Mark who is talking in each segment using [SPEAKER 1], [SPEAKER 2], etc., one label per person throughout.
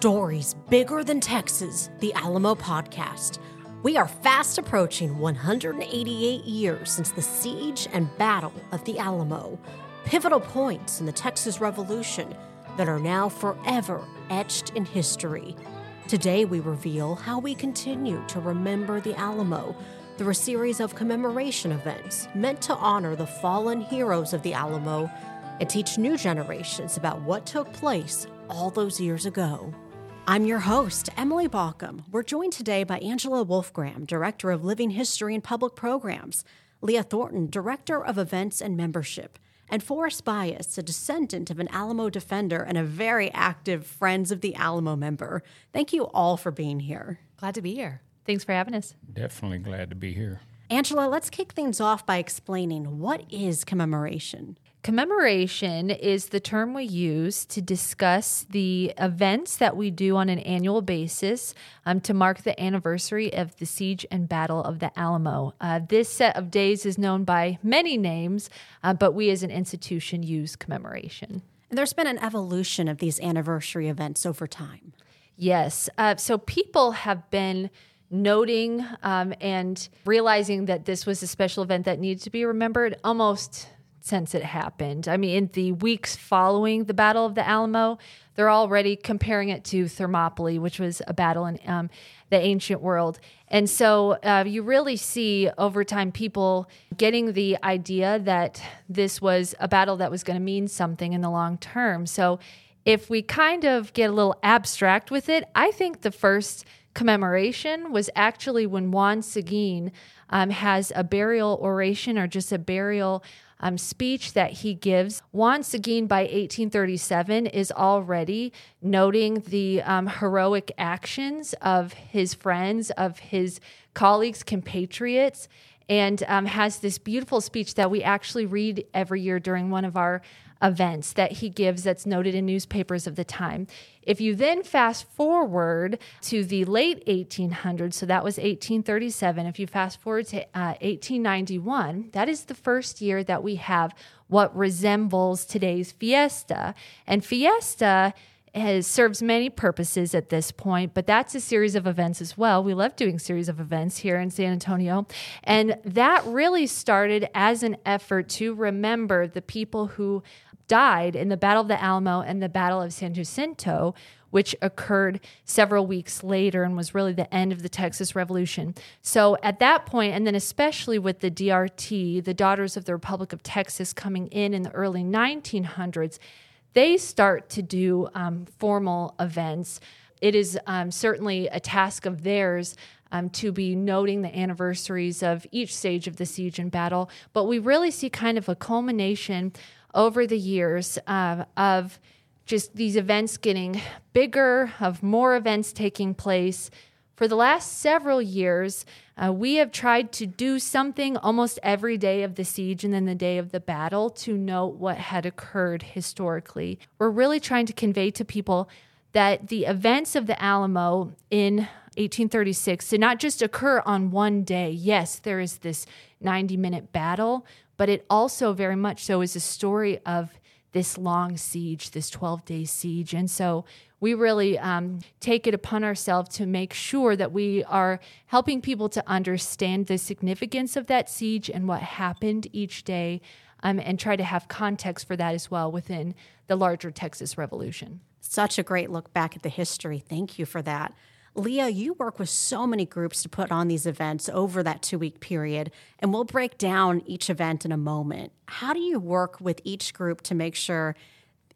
[SPEAKER 1] Stories Bigger Than Texas, the Alamo podcast. We are fast approaching 188 years since the siege and battle of the Alamo, pivotal points in the Texas Revolution that are now forever etched in history. Today, we reveal how we continue to remember the Alamo through a series of commemoration events meant to honor the fallen heroes of the Alamo and teach new generations about what took place all those years ago. I'm your host, Emily Baucom. We're joined today by Angela Wolfgram, Director of Living History and Public Programs, Leah Thornton, Director of Events and Membership, and Forrest Byas, a descendant of an Alamo defender and a very active Friends of the Alamo member. Thank you all for being here.
[SPEAKER 2] Glad to be here.
[SPEAKER 3] Thanks for having us.
[SPEAKER 4] Definitely glad to be here.
[SPEAKER 1] Angela, let's kick things off by explaining what is commemoration?
[SPEAKER 3] Commemoration is the term we use to discuss the events that we do on an annual basis um, to mark the anniversary of the siege and battle of the Alamo. Uh, this set of days is known by many names, uh, but we as an institution use commemoration.
[SPEAKER 1] And there's been an evolution of these anniversary events over time.
[SPEAKER 3] Yes. Uh, so people have been noting um, and realizing that this was a special event that needed to be remembered almost since it happened. I mean, in the weeks following the Battle of the Alamo, they're already comparing it to Thermopylae, which was a battle in um, the ancient world. And so uh, you really see over time people getting the idea that this was a battle that was going to mean something in the long term. So if we kind of get a little abstract with it, I think the first commemoration was actually when Juan Seguin um, has a burial oration or just a burial um, speech that he gives. Juan Seguin by 1837 is already noting the um, heroic actions of his friends, of his colleagues, compatriots, and um, has this beautiful speech that we actually read every year during one of our events that he gives that's noted in newspapers of the time. If you then fast forward to the late 1800s, so that was 1837, if you fast forward to uh, 1891, that is the first year that we have what resembles today's fiesta. And fiesta has serves many purposes at this point, but that's a series of events as well. We love doing series of events here in San Antonio. And that really started as an effort to remember the people who died in the Battle of the Alamo and the Battle of San Jacinto, which occurred several weeks later and was really the end of the Texas Revolution. So at that point, and then especially with the DRT, the Daughters of the Republic of Texas, coming in in the early 1900s, they start to do um, formal events. It is um, certainly a task of theirs um, to be noting the anniversaries of each stage of the siege and battle, but we really see kind of a culmination over the years uh, of just these events getting bigger, of more events taking place. For the last several years, uh, we have tried to do something almost every day of the siege and then the day of the battle to note what had occurred historically. We're really trying to convey to people that the events of the Alamo in 1836 did not just occur on one day. Yes, there is this 90 minute battle, but it also very much so is a story of this long siege, this 12 day siege. And so we really um, take it upon ourselves to make sure that we are helping people to understand the significance of that siege and what happened each day, um, and try to have context for that as well within the larger Texas Revolution.
[SPEAKER 1] Such a great look back at the history. Thank you for that. Leah, you work with so many groups to put on these events over that two week period, and we'll break down each event in a moment. How do you work with each group to make sure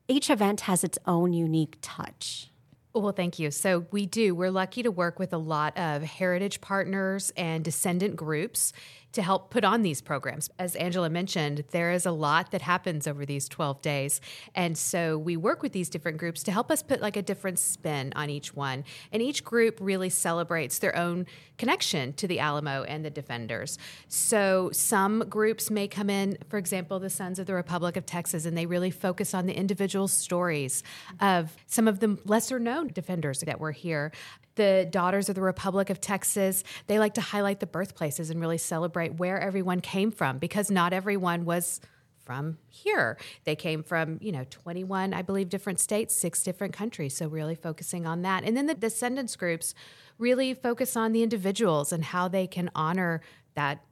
[SPEAKER 1] each event has its own unique touch?
[SPEAKER 2] Well, thank you. So, we do. We're lucky to work with a lot of heritage partners and descendant groups to help put on these programs. As Angela mentioned, there is a lot that happens over these 12 days. And so we work with these different groups to help us put like a different spin on each one. And each group really celebrates their own connection to the Alamo and the Defenders. So some groups may come in, for example, the Sons of the Republic of Texas, and they really focus on the individual stories of some of the lesser known defenders that were here the Daughters of the Republic of Texas, they like to highlight the birthplaces and really celebrate where everyone came from because not everyone was from here. They came from, you know, 21, I believe, different states, six different countries. So, really focusing on that. And then the descendants groups really focus on the individuals and how they can honor that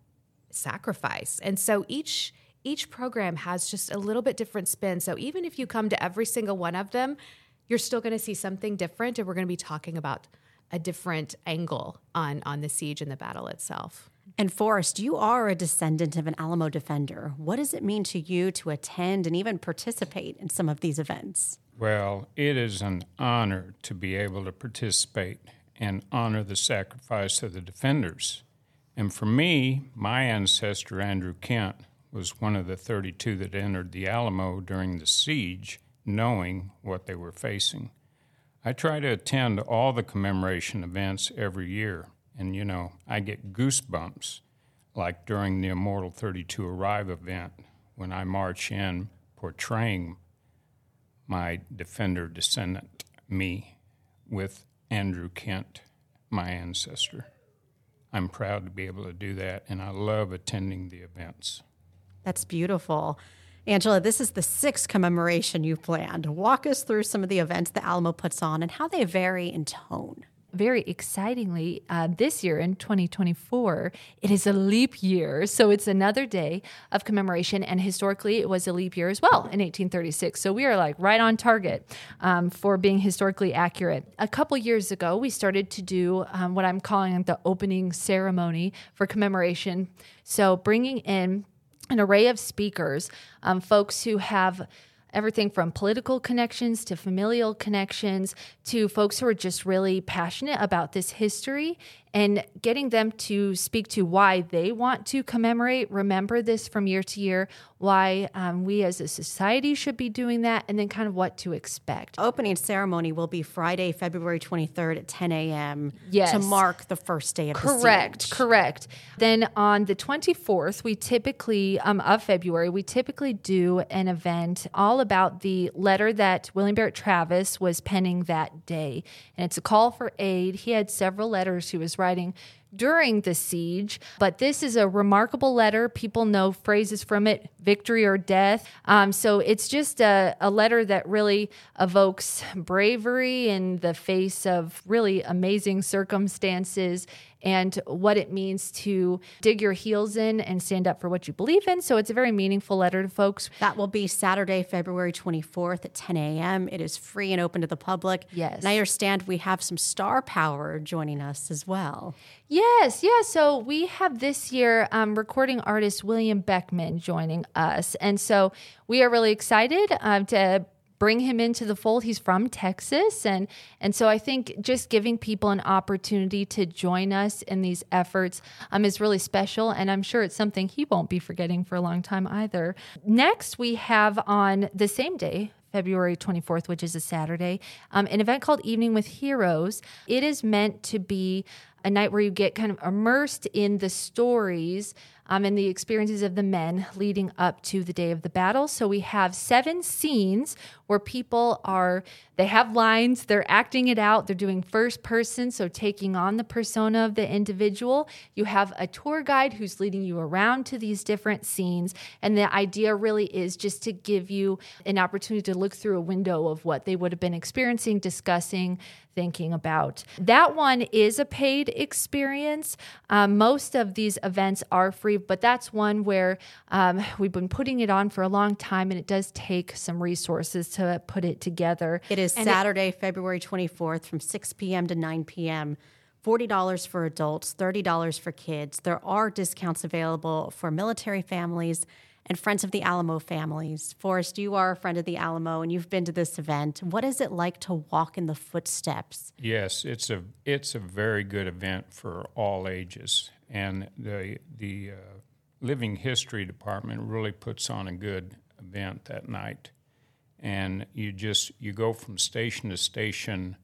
[SPEAKER 2] sacrifice. And so each each program has just a little bit different spin. So even if you come to every single one of them, you're still going to see something different and we're going to be talking about a different angle on on the siege and the battle itself.
[SPEAKER 1] And Forrest, you are a descendant of an Alamo defender. What does it mean to you to attend and even participate in some of these events?
[SPEAKER 4] Well, it is an honor to be able to participate and honor the sacrifice of the defenders. And for me, my ancestor, Andrew Kent, was one of the 32 that entered the Alamo during the siege, knowing what they were facing. I try to attend all the commemoration events every year, and you know, I get goosebumps, like during the Immortal 32 Arrive event when I march in portraying my defender descendant, me, with Andrew Kent, my ancestor. I'm proud to be able to do that, and I love attending the events.
[SPEAKER 1] That's beautiful. Angela, this is the sixth commemoration you've planned. Walk us through some of the events the Alamo puts on and how they vary in tone
[SPEAKER 3] very excitingly, uh, this year in 2024, it is a leap year. So it's another day of commemoration. And historically, it was a leap year as well in 1836. So we are like right on target um, for being historically accurate. A couple years ago, we started to do um, what I'm calling the opening ceremony for commemoration. So bringing in an array of speakers, um, folks who have everything from political connections to familial connections to folks who are just really passionate about this history and getting them to speak to why they want to commemorate, remember this from year to year, why um, we as a society should be doing that, and then kind of what to expect.
[SPEAKER 1] Opening ceremony will be Friday, February 23rd at 10 a.m.
[SPEAKER 3] Yes.
[SPEAKER 1] To mark the first day of
[SPEAKER 3] correct,
[SPEAKER 1] the
[SPEAKER 3] Correct, correct. Then on the 24th, we typically, um, of February, we typically do an event all about the letter that William Barrett Travis was penning that day. And it's a call for aid. He had several letters he was writing during the siege. But this is a remarkable letter. People know phrases from it victory or death. Um, so it's just a, a letter that really evokes bravery in the face of really amazing circumstances and what it means to dig your heels in and stand up for what you believe in. So it's a very meaningful letter to folks.
[SPEAKER 1] That will be Saturday, February 24th at 10 a.m. It is free and open to the public.
[SPEAKER 3] Yes.
[SPEAKER 1] And I understand we have some star power joining us as well.
[SPEAKER 3] Yes, yeah. So we have this year um, recording artist William Beckman joining us. And so we are really excited um, to bring him into the fold. He's from Texas and and so I think just giving people an opportunity to join us in these efforts um, is really special and I'm sure it's something he won't be forgetting for a long time either. Next we have on the same day February 24th, which is a Saturday, um, an event called Evening with Heroes. It is meant to be a night where you get kind of immersed in the stories um, and the experiences of the men leading up to the day of the battle. So we have seven scenes where people are, they have lines, they're acting it out, they're doing first person, so taking on the persona of the individual. You have a tour guide who's leading you around to these different scenes. And the idea really is just to give you an opportunity to look through a window of what they would have been experiencing, discussing, thinking about. That one is a paid experience. Um, most of these events are free, but that's one where um, we've been putting it on for a long time and it does take some resources to put it together.
[SPEAKER 1] It is and Saturday, it, February 24th from 6 p.m. to 9 p.m. $40 for adults, $30 for kids. There are discounts available for military families and friends of the Alamo families. Forrest, you are a friend of the Alamo and you've been to this event. What is it like to walk in the footsteps?
[SPEAKER 4] Yes, it's a it's a very good event for all ages, and the the uh, Living History Department really puts on a good event that night. And you just you go from station to station,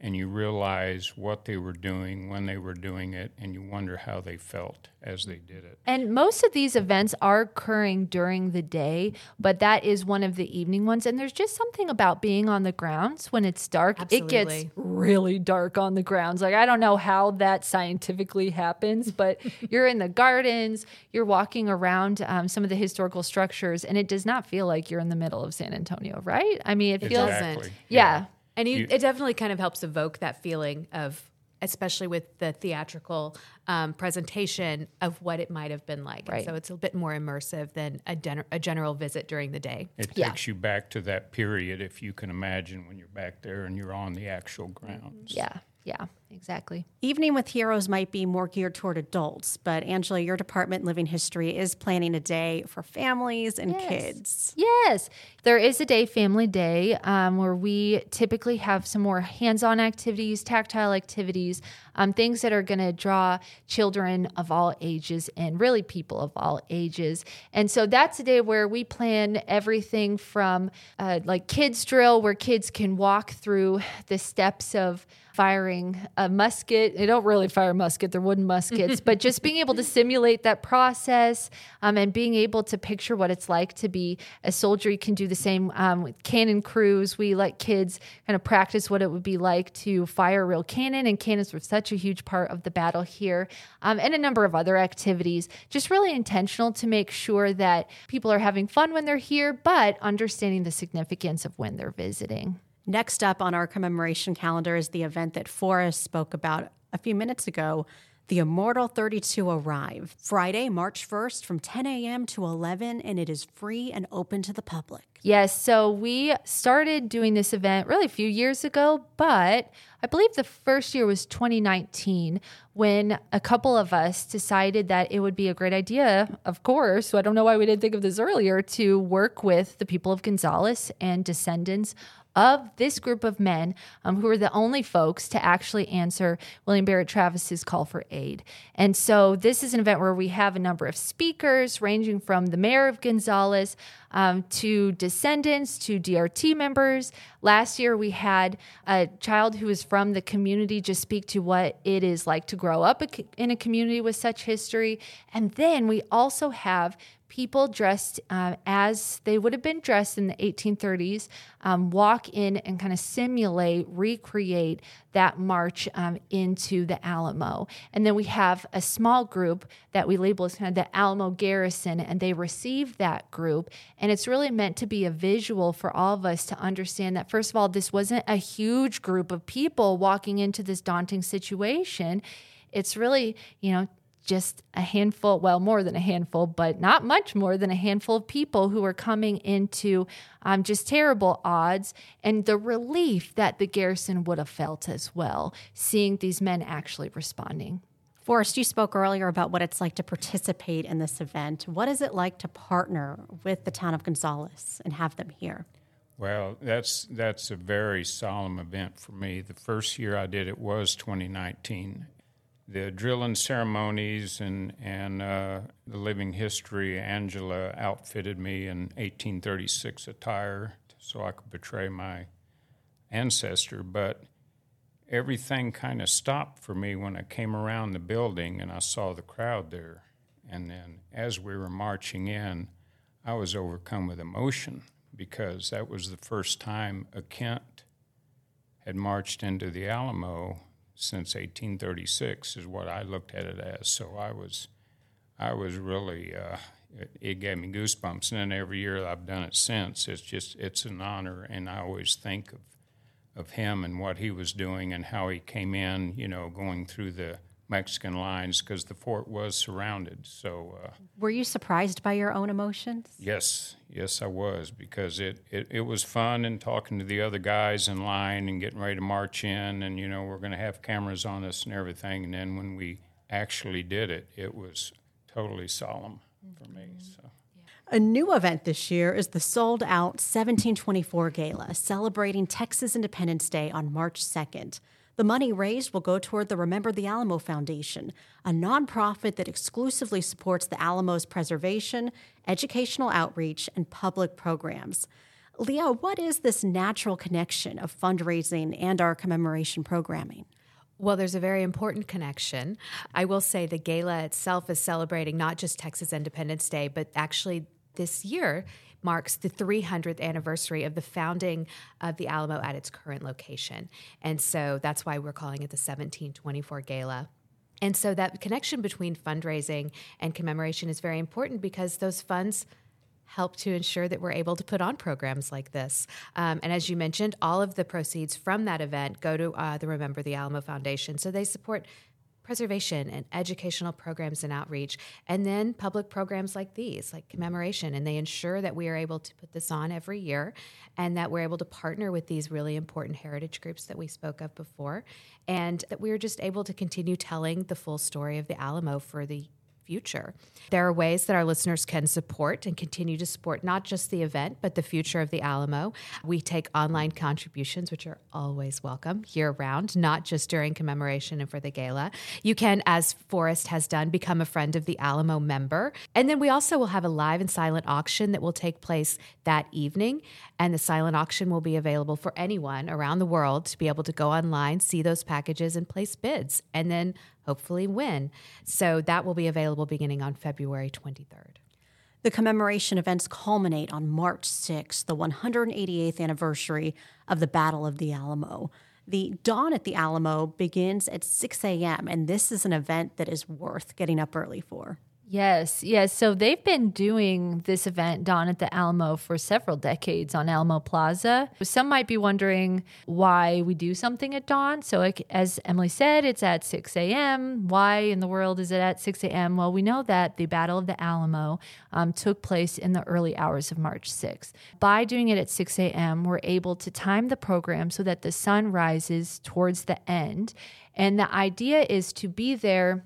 [SPEAKER 4] and you realize what they were doing when they were doing it, and you wonder how they felt as they did it.
[SPEAKER 3] And most of these events are occurring during the day, but that is one of the evening ones. And there's just something about being on the grounds when it's dark. It gets really dark on the grounds. Like, I don't know how that scientifically happens, but you're in the gardens, you're walking around um, some of the historical structures, and it does not feel like you're in the middle of San Antonio, right? I mean, it feels,
[SPEAKER 4] Exactly.
[SPEAKER 3] yeah.
[SPEAKER 2] And you,
[SPEAKER 4] You-
[SPEAKER 2] it definitely kind of helps evoke that feeling of, especially with the theatrical um, presentation of what it might have been like. And
[SPEAKER 3] Right.
[SPEAKER 2] so it's a bit more immersive than a, gen- a general visit during the day.
[SPEAKER 4] It
[SPEAKER 3] Yeah.
[SPEAKER 4] takes you back to that period, if you can imagine, when you're back there and you're on the actual grounds.
[SPEAKER 3] Yeah. Yeah. Exactly.
[SPEAKER 1] Evening with Heroes might be more geared toward adults, but Angela, your department, Living History, is planning a day for families and kids.
[SPEAKER 3] Yes, there is a day, Family Day, um, where we typically have some more hands on activities, tactile activities, um, things that are going to draw children of all ages and really people of all ages. And so that's a day where we plan everything from uh, like kids' drill, where kids can walk through the steps of firing a musket. They don't really fire musket, they're wooden muskets, but just being able to simulate that process um, and being able to picture what it's like to be a soldier. You can do the same um, with cannon crews. We let kids kind of practice what it would be like to fire a real cannon, and cannons were such a huge part of the battle here, um, and a number of other activities. Just really intentional to make sure that people are having fun when they're here, but understanding the significance of when they're visiting.
[SPEAKER 1] Next up on our commemoration calendar is the event that Forrest spoke about a few minutes ago. The Immortal 32 arrive Friday, March 1st from 10 a.m. to 11, and it is free and open to the public.
[SPEAKER 3] Yes, so we started doing this event really a few years ago, but I believe the first year was 2019 when a couple of us decided that it would be a great idea, of course. So I don't know why we didn't think of this earlier to work with the people of Gonzales and descendants of this group of men um, who are the only folks to actually answer William Barrett Travis's call for aid. And so this is an event where we have a number of speakers ranging from the mayor of Gonzales um, to descendants to DRT members. Last year we had a child who was from the community just speak to what it is like to grow up in a community with such history. And then we also have people dressed uh, as they would have been dressed in the 1830s um, walk in and kind of simulate, recreate that march um, into the Alamo. And then we have a small group that we label as kind of the Alamo Garrison, and they receive that group. And it's really meant to be a visual for all of us to understand that, first of all, this wasn't a huge group of people walking into this daunting situation. It's really, you know, just a handful, well, more than a handful, but not much more than a handful of people who are coming into um, just terrible odds and the relief that the garrison would have felt as well, seeing these men actually responding.
[SPEAKER 1] Forrest, you spoke earlier about what it's like to participate in this event. What is it like to partner with the town of Gonzales and have them here?
[SPEAKER 4] Well, that's that's a very solemn event for me. The first year I did it was 2019. The drilling ceremonies and and uh, the living history. Angela outfitted me in 1836 attire so I could portray my ancestor, but everything kind of stopped for me when I came around the building and I saw the crowd there. And then as we were marching in, I was overcome with emotion because that was the first time a Kent had marched into the Alamo since 1836 is what I looked at it as. So I was, I was really, uh, it, it gave me goosebumps. And then every year I've done it since. It's just, it's an honor, and I always think of, of him and what he was doing and how he came in, you know, going through the Mexican lines because the fort was surrounded. So. Uh,
[SPEAKER 1] Were you surprised by your own emotions?
[SPEAKER 4] Yes, yes, I was because it, it, it was fun and talking to the other guys in line and getting ready to march in, and you know we're going to have cameras on us and everything. And then when we actually did it, it was totally solemn for me. So
[SPEAKER 1] A new event this year is the sold out 1724 Gala, celebrating Texas Independence Day on March 2nd. The money raised will go toward the Remember the Alamo Foundation, a nonprofit that exclusively supports the Alamo's preservation, educational outreach, and public programs. Leah, what is this natural connection of fundraising and our commemoration programming?
[SPEAKER 2] Well, there's a very important connection. I will say the gala itself is celebrating not just Texas Independence Day, but actually this year marks the 300th anniversary of the founding of the Alamo at its current location. And so that's why we're calling it the 1724 Gala. And so that connection between fundraising and commemoration is very important because those funds help to ensure that we're able to put on programs like this. Um, and as you mentioned, all of the proceeds from that event go to uh, the Remember the Alamo Foundation. So they support preservation and educational programs and outreach, and then public programs like these, like commemoration. And they ensure that we are able to put this on every year and that we're able to partner with these really important heritage groups that we spoke of before, and that we're just able to continue telling the full story of the Alamo for the future. There are ways that our listeners can support and continue to support not just the event, but the future of the Alamo. We take online contributions, which are always welcome year round, not just during commemoration and for the gala. You can, as Forrest has done, become a friend of the Alamo member. And then we also will have a live and silent auction that will take place that evening. And the silent auction will be available for anyone around the world to be able to go online, see those packages, and place bids. And then hopefully win. So that will be available beginning on February 23rd.
[SPEAKER 1] The commemoration events culminate on March 6th, the 188th anniversary of the Battle of the Alamo. The Dawn at the Alamo begins at 6 a.m., and this is an event that is worth getting up early for.
[SPEAKER 3] Yes, yes. So they've been doing this event, Dawn at the Alamo, for several decades on Alamo Plaza. Some might be wondering why we do something at dawn. So, like, as Emily said, it's at 6 a.m. Why in the world is it at 6 a.m.? Well, we know that the Battle of the Alamo um, took place in the early hours of March 6th. By doing it at 6 a.m., we're able to time the program so that the sun rises towards the end. And the idea is to be there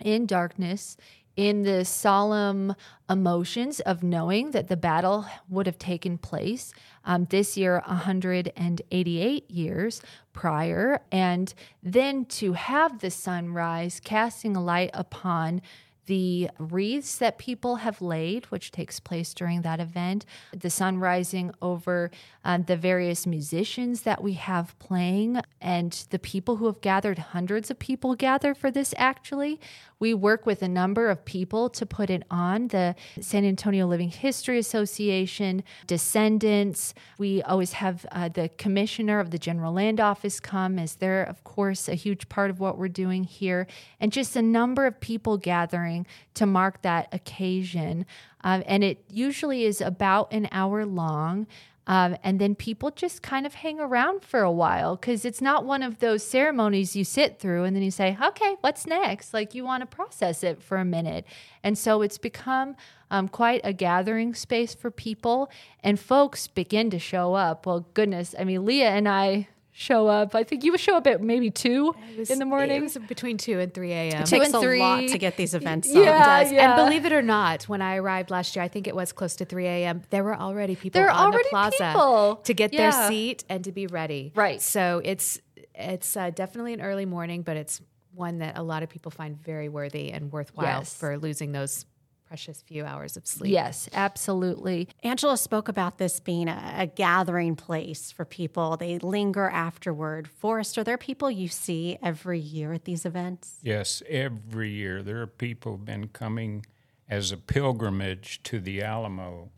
[SPEAKER 3] in darkness in the solemn emotions of knowing that the battle would have taken place um, this year 188 years prior and then to have the sunrise casting a light upon the wreaths that people have laid, which takes place during that event, the sun rising over uh, the various musicians that we have playing, and the people who have gathered. Hundreds of people gather for this actually. We work with a number of people to put it on the San Antonio Living History Association, Descendants. We always have uh, the commissioner of the General Land Office come, as they're, of course, a huge part of what we're doing here, and just a number of people gathering to mark that occasion. Um, and it usually is about an hour long. Um, and then people just kind of hang around for a while because it's not one of those ceremonies you sit through and then you say, okay, what's next? Like you want to process it for a minute. And so it's become um, quite a gathering space for people, and folks begin to show up. Well, goodness, I mean, Leah and I show up. I think you would show up at maybe two
[SPEAKER 2] was,
[SPEAKER 3] in the morning.
[SPEAKER 2] It was between two and three a.m.
[SPEAKER 1] It takes
[SPEAKER 3] and
[SPEAKER 1] a lot to get these events
[SPEAKER 3] Yeah,
[SPEAKER 1] on.
[SPEAKER 3] yeah.
[SPEAKER 2] And believe it or not, when I arrived last year, I think it was close to 3 a.m. There were already people
[SPEAKER 3] There are
[SPEAKER 2] on
[SPEAKER 3] already
[SPEAKER 2] the plaza
[SPEAKER 3] people.
[SPEAKER 2] to get
[SPEAKER 3] Yeah.
[SPEAKER 2] their seat and to be ready.
[SPEAKER 3] Right.
[SPEAKER 2] So it's it's uh, definitely an early morning, but it's one that a lot of people find very worthy and worthwhile
[SPEAKER 3] Yes.
[SPEAKER 2] for losing those precious few hours of sleep.
[SPEAKER 3] Yes, absolutely.
[SPEAKER 1] Angela spoke about this being a, a gathering place for people. They linger afterward. Forrest, are there people you see every year at these events?
[SPEAKER 4] Yes, every year there are people who've been coming as a pilgrimage to the Alamo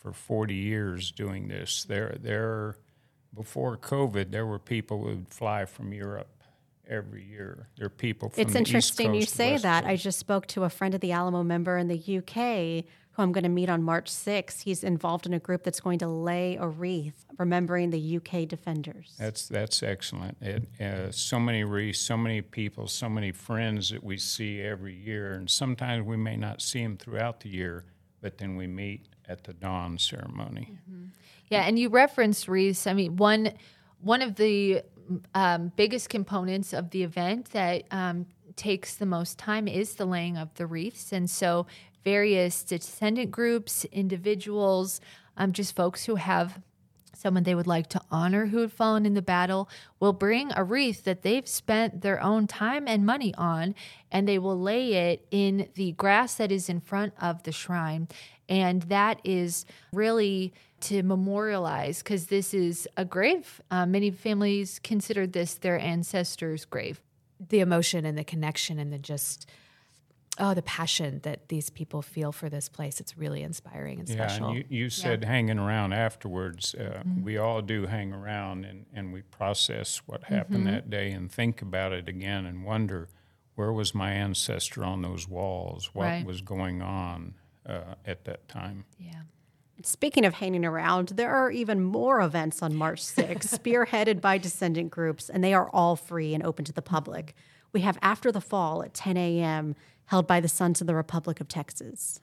[SPEAKER 4] for 40 years doing this. There, there, before COVID, there were people who would fly from Europe every year. There are people from
[SPEAKER 1] It's
[SPEAKER 4] the East
[SPEAKER 1] interesting you say
[SPEAKER 4] West
[SPEAKER 1] that. I just spoke to a friend of the Alamo member in the UK who I'm going to meet on March 6th. He's involved in a group that's going to lay a wreath remembering the UK defenders.
[SPEAKER 4] That's that's excellent. It, uh, so many wreaths, so many people, so many friends that we see every year, and sometimes we may not see them throughout the year, but then we meet at the dawn ceremony.
[SPEAKER 3] Yeah, and you referenced wreaths. I mean, one one of the um, biggest components of the event that um, takes the most time is the laying of the wreaths, and so various descendant groups, individuals, um, just folks who have someone they would like to honor who had fallen in the battle will bring a wreath that they've spent their own time and money on and they will lay it in the grass that is in front of the shrine And that is really to memorialize because this is a grave. Uh, many families consider this their ancestors' grave.
[SPEAKER 2] The emotion and the connection and the just oh the passion that these people feel for this place it's really inspiring and
[SPEAKER 4] Yeah,
[SPEAKER 2] special
[SPEAKER 4] and you, you said hanging around afterwards. Uh, We all do hang around and, and we process what happened that day and think about it again and wonder where was my ancestor on those walls? What
[SPEAKER 3] Right.
[SPEAKER 4] was going on uh, at that time?
[SPEAKER 3] Yeah.
[SPEAKER 1] Speaking of hanging around, there are even more events on March 6th, spearheaded by descendant groups, and they are all free and open to the public. We have After the Fall at 10 a.m., held by the Sons of the Republic of Texas.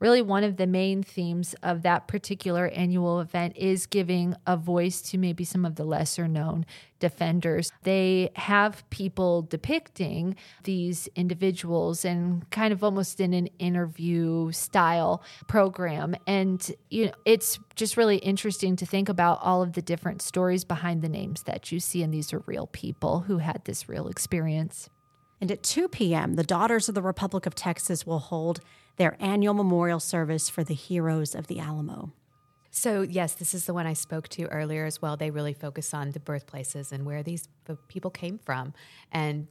[SPEAKER 3] Really one of the main themes of that particular annual event is giving a voice to maybe some of the lesser known defenders. They have people depicting these individuals and kind of almost in an interview style program and you know it's just really interesting to think about all of the different stories behind the names that you see and these are real people who had this real experience.
[SPEAKER 1] And at 2 p.m., the Daughters of the Republic of Texas will hold their annual memorial service for the heroes of the Alamo.
[SPEAKER 2] So, yes, this is the one I spoke to earlier as well. They really focus on the birthplaces and where these the people came from and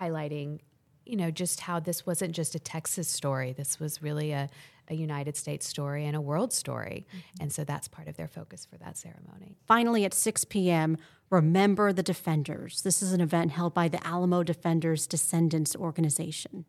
[SPEAKER 2] highlighting, you know, just how this wasn't just a Texas story. This was really a, a United States story and a world story. And so that's part of their focus for that ceremony.
[SPEAKER 1] Finally, at 6 p.m., Remember the Defenders. This is an event held by the Alamo Defenders Descendants Organization.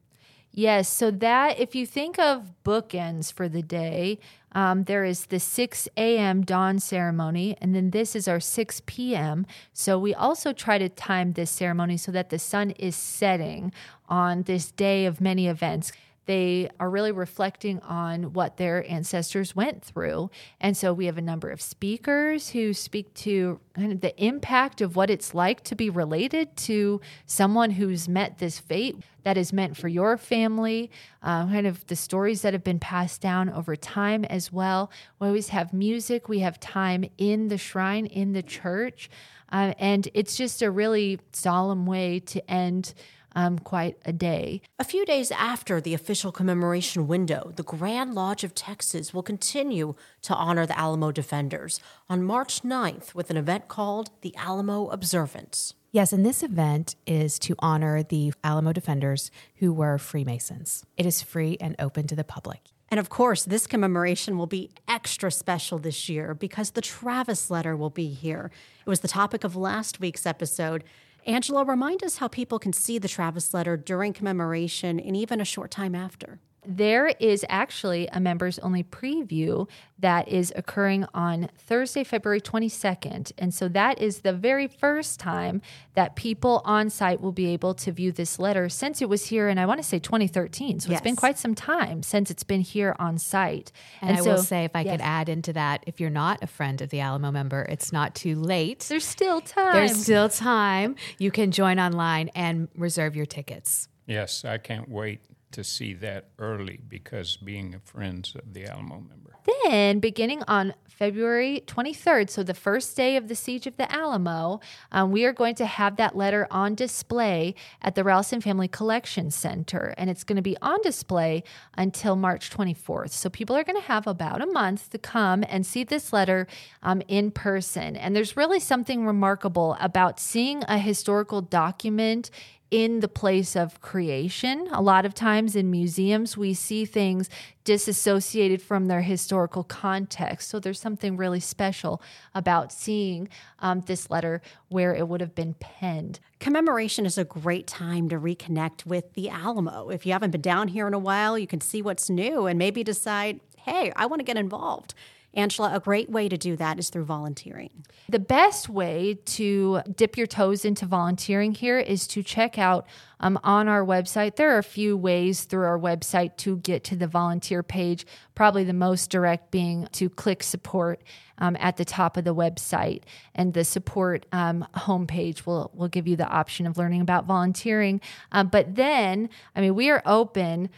[SPEAKER 3] Yes, so that if you think of bookends for the day, um, there is the 6 a.m. dawn ceremony, and then this is our 6 p.m. So we also try to time this ceremony so that the sun is setting on this day of many events. They are really reflecting on what their ancestors went through. And so we have a number of speakers who speak to kind of the impact of what it's like to be related to someone who's met this fate that is meant for your family, uh, kind of the stories that have been passed down over time as well. We always have music, we have time in the shrine, in the church. Uh, and it's just a really solemn way to end um, quite a day.
[SPEAKER 1] A few days after the official commemoration window, the Grand Lodge of Texas will continue to honor the Alamo Defenders on March 9th with an event called the Alamo Observance.
[SPEAKER 2] Yes, and this event is to honor the Alamo defenders who were Freemasons. It is free and open to the public.
[SPEAKER 1] And of course, this commemoration will be extra special this year because the Travis letter will be here. It was the topic of last week's episode. Angela, remind us how people can see the Travis letter during commemoration and even a short time after.
[SPEAKER 3] There is actually a members only preview that is occurring on Thursday, February 22nd. And so that is the very first time that people on site will be able to view this letter since it was here in, I want to say 2013. So it's been quite some time since it's been here on site.
[SPEAKER 2] And, I
[SPEAKER 3] so
[SPEAKER 2] will say, if I
[SPEAKER 3] yes.
[SPEAKER 2] could add into that, if you're not a friend of the Alamo member, it's not too late.
[SPEAKER 3] there's still time.
[SPEAKER 2] There's still time. You can join online and reserve your tickets.
[SPEAKER 4] Yes, I can't wait to see that early because being a friends of the Alamo member.
[SPEAKER 3] Then, beginning on February 23rd, so the first day of the Siege of the Alamo, um, we are going to have that letter on display at the Ralston Family Collection Center. And it's going to be on display until March 24th. So people are going to have about a month to come and see this letter um, in person. And there's really something remarkable about seeing a historical document in the place of creation. A lot of times in museums, we see things disassociated from their historical context. So there's something really special about seeing um, this letter where it would have been penned.
[SPEAKER 1] Commemoration is a great time to reconnect with the Alamo. If you haven't been down here in a while, you can see what's new and maybe decide, hey, I want to get involved. Angela, a great way to do that is through volunteering.
[SPEAKER 3] The best way to dip your toes into volunteering here is to check out um, on our website. There are a few ways through our website to get to the volunteer page, probably the most direct being to click support um, at the top of the website. And the support um, homepage will, will give you the option of learning about volunteering. Um, but then, I mean, we are open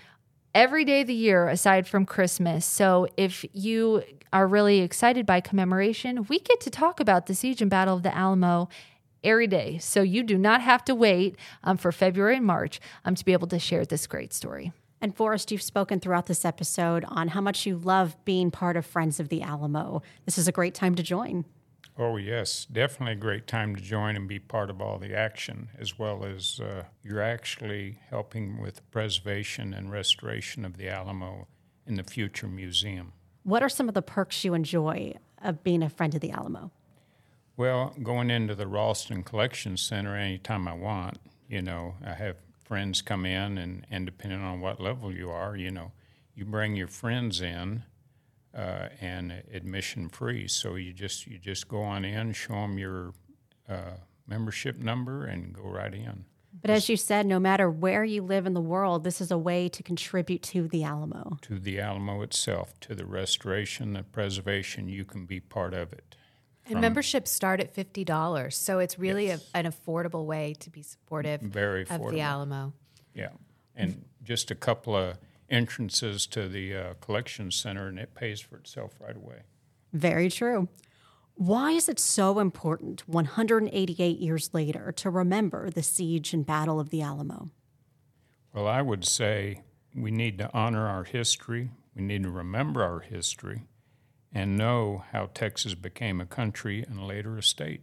[SPEAKER 3] every day of the year aside from Christmas. So if you are really excited by commemoration, we get to talk about the siege and battle of the Alamo every day. So you do not have to wait um, for February and March um, to be able to share this great story.
[SPEAKER 1] And Forrest, you've spoken throughout this episode on how much you love being part of Friends of the Alamo. This is a great time to join.
[SPEAKER 4] Oh, yes, definitely a great time to join and be part of all the action, as well as uh, you're actually helping with the preservation and restoration of the Alamo in the future museum.
[SPEAKER 1] What are some of the perks you enjoy of being a friend of the Alamo?
[SPEAKER 4] Well, going into the Ralston Collection Center anytime I want, you know, I have friends come in, and, and depending on what level you are, you know, you bring your friends in uh, and admission free. So you just you just go on in, show them your uh, membership number, and go right in.
[SPEAKER 1] But as you said, no matter where you live in the world, this is a way to contribute to the Alamo.
[SPEAKER 4] To the Alamo itself, to the restoration, the preservation, you can be part of it.
[SPEAKER 2] And memberships start at fifty dollars, so it's really yes. a, an affordable way to be supportive
[SPEAKER 4] Very
[SPEAKER 2] affordable. of the Alamo.
[SPEAKER 4] Yeah, and just a couple of entrances to the uh, collection center, and it pays for itself right away.
[SPEAKER 1] Very true. Why is it so important 188 years later to remember the siege and battle of the Alamo?
[SPEAKER 4] Well, I would say we need to honor our history, we need to remember our history, and know how Texas became a country and later a state.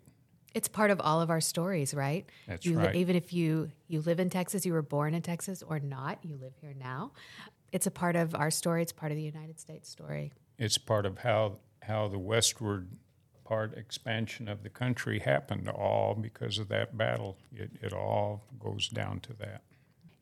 [SPEAKER 2] It's part of all of our stories, right?
[SPEAKER 4] That's
[SPEAKER 2] you,
[SPEAKER 4] right.
[SPEAKER 2] Even if you you live in Texas, you were born in Texas or not, you live here now. It's a part of our story. It's part of the United States story.
[SPEAKER 4] It's part of how how the westward part expansion of the country happened, all because of that battle. It, it all goes down to that.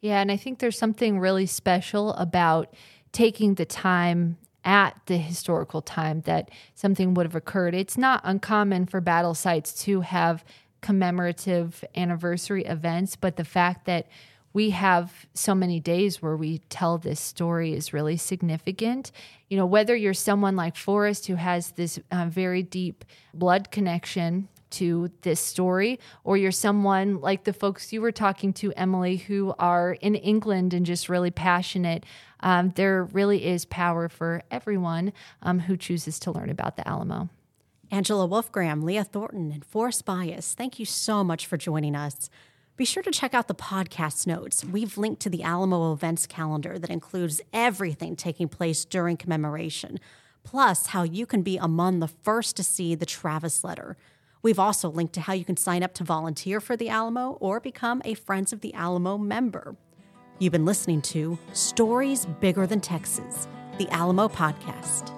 [SPEAKER 3] Yeah, and I think there's something really special about taking the time at the historical time that something would have occurred. It's not uncommon for battle sites to have commemorative anniversary events, but the fact that we have so many days where we tell this story is really significant. You know, whether you're someone like Forrest who has this uh, very deep blood connection to this story, or you're someone like the folks you were talking to, Emily, who are in England and just really passionate. Um, there really is power for everyone um, who chooses to learn about the Alamo.
[SPEAKER 1] Angela Wolfgram, Leah Thornton, and Forrest Byas, thank you so much for joining us. Be sure to check out the podcast notes. We've linked to the Alamo events calendar that includes everything taking place during commemoration, plus how you can be among the first to see the Travis letter. We've also linked to how you can sign up to volunteer for the Alamo or become a Friends of the Alamo member. You've been listening to Stories Bigger Than Texas, the Alamo Podcast.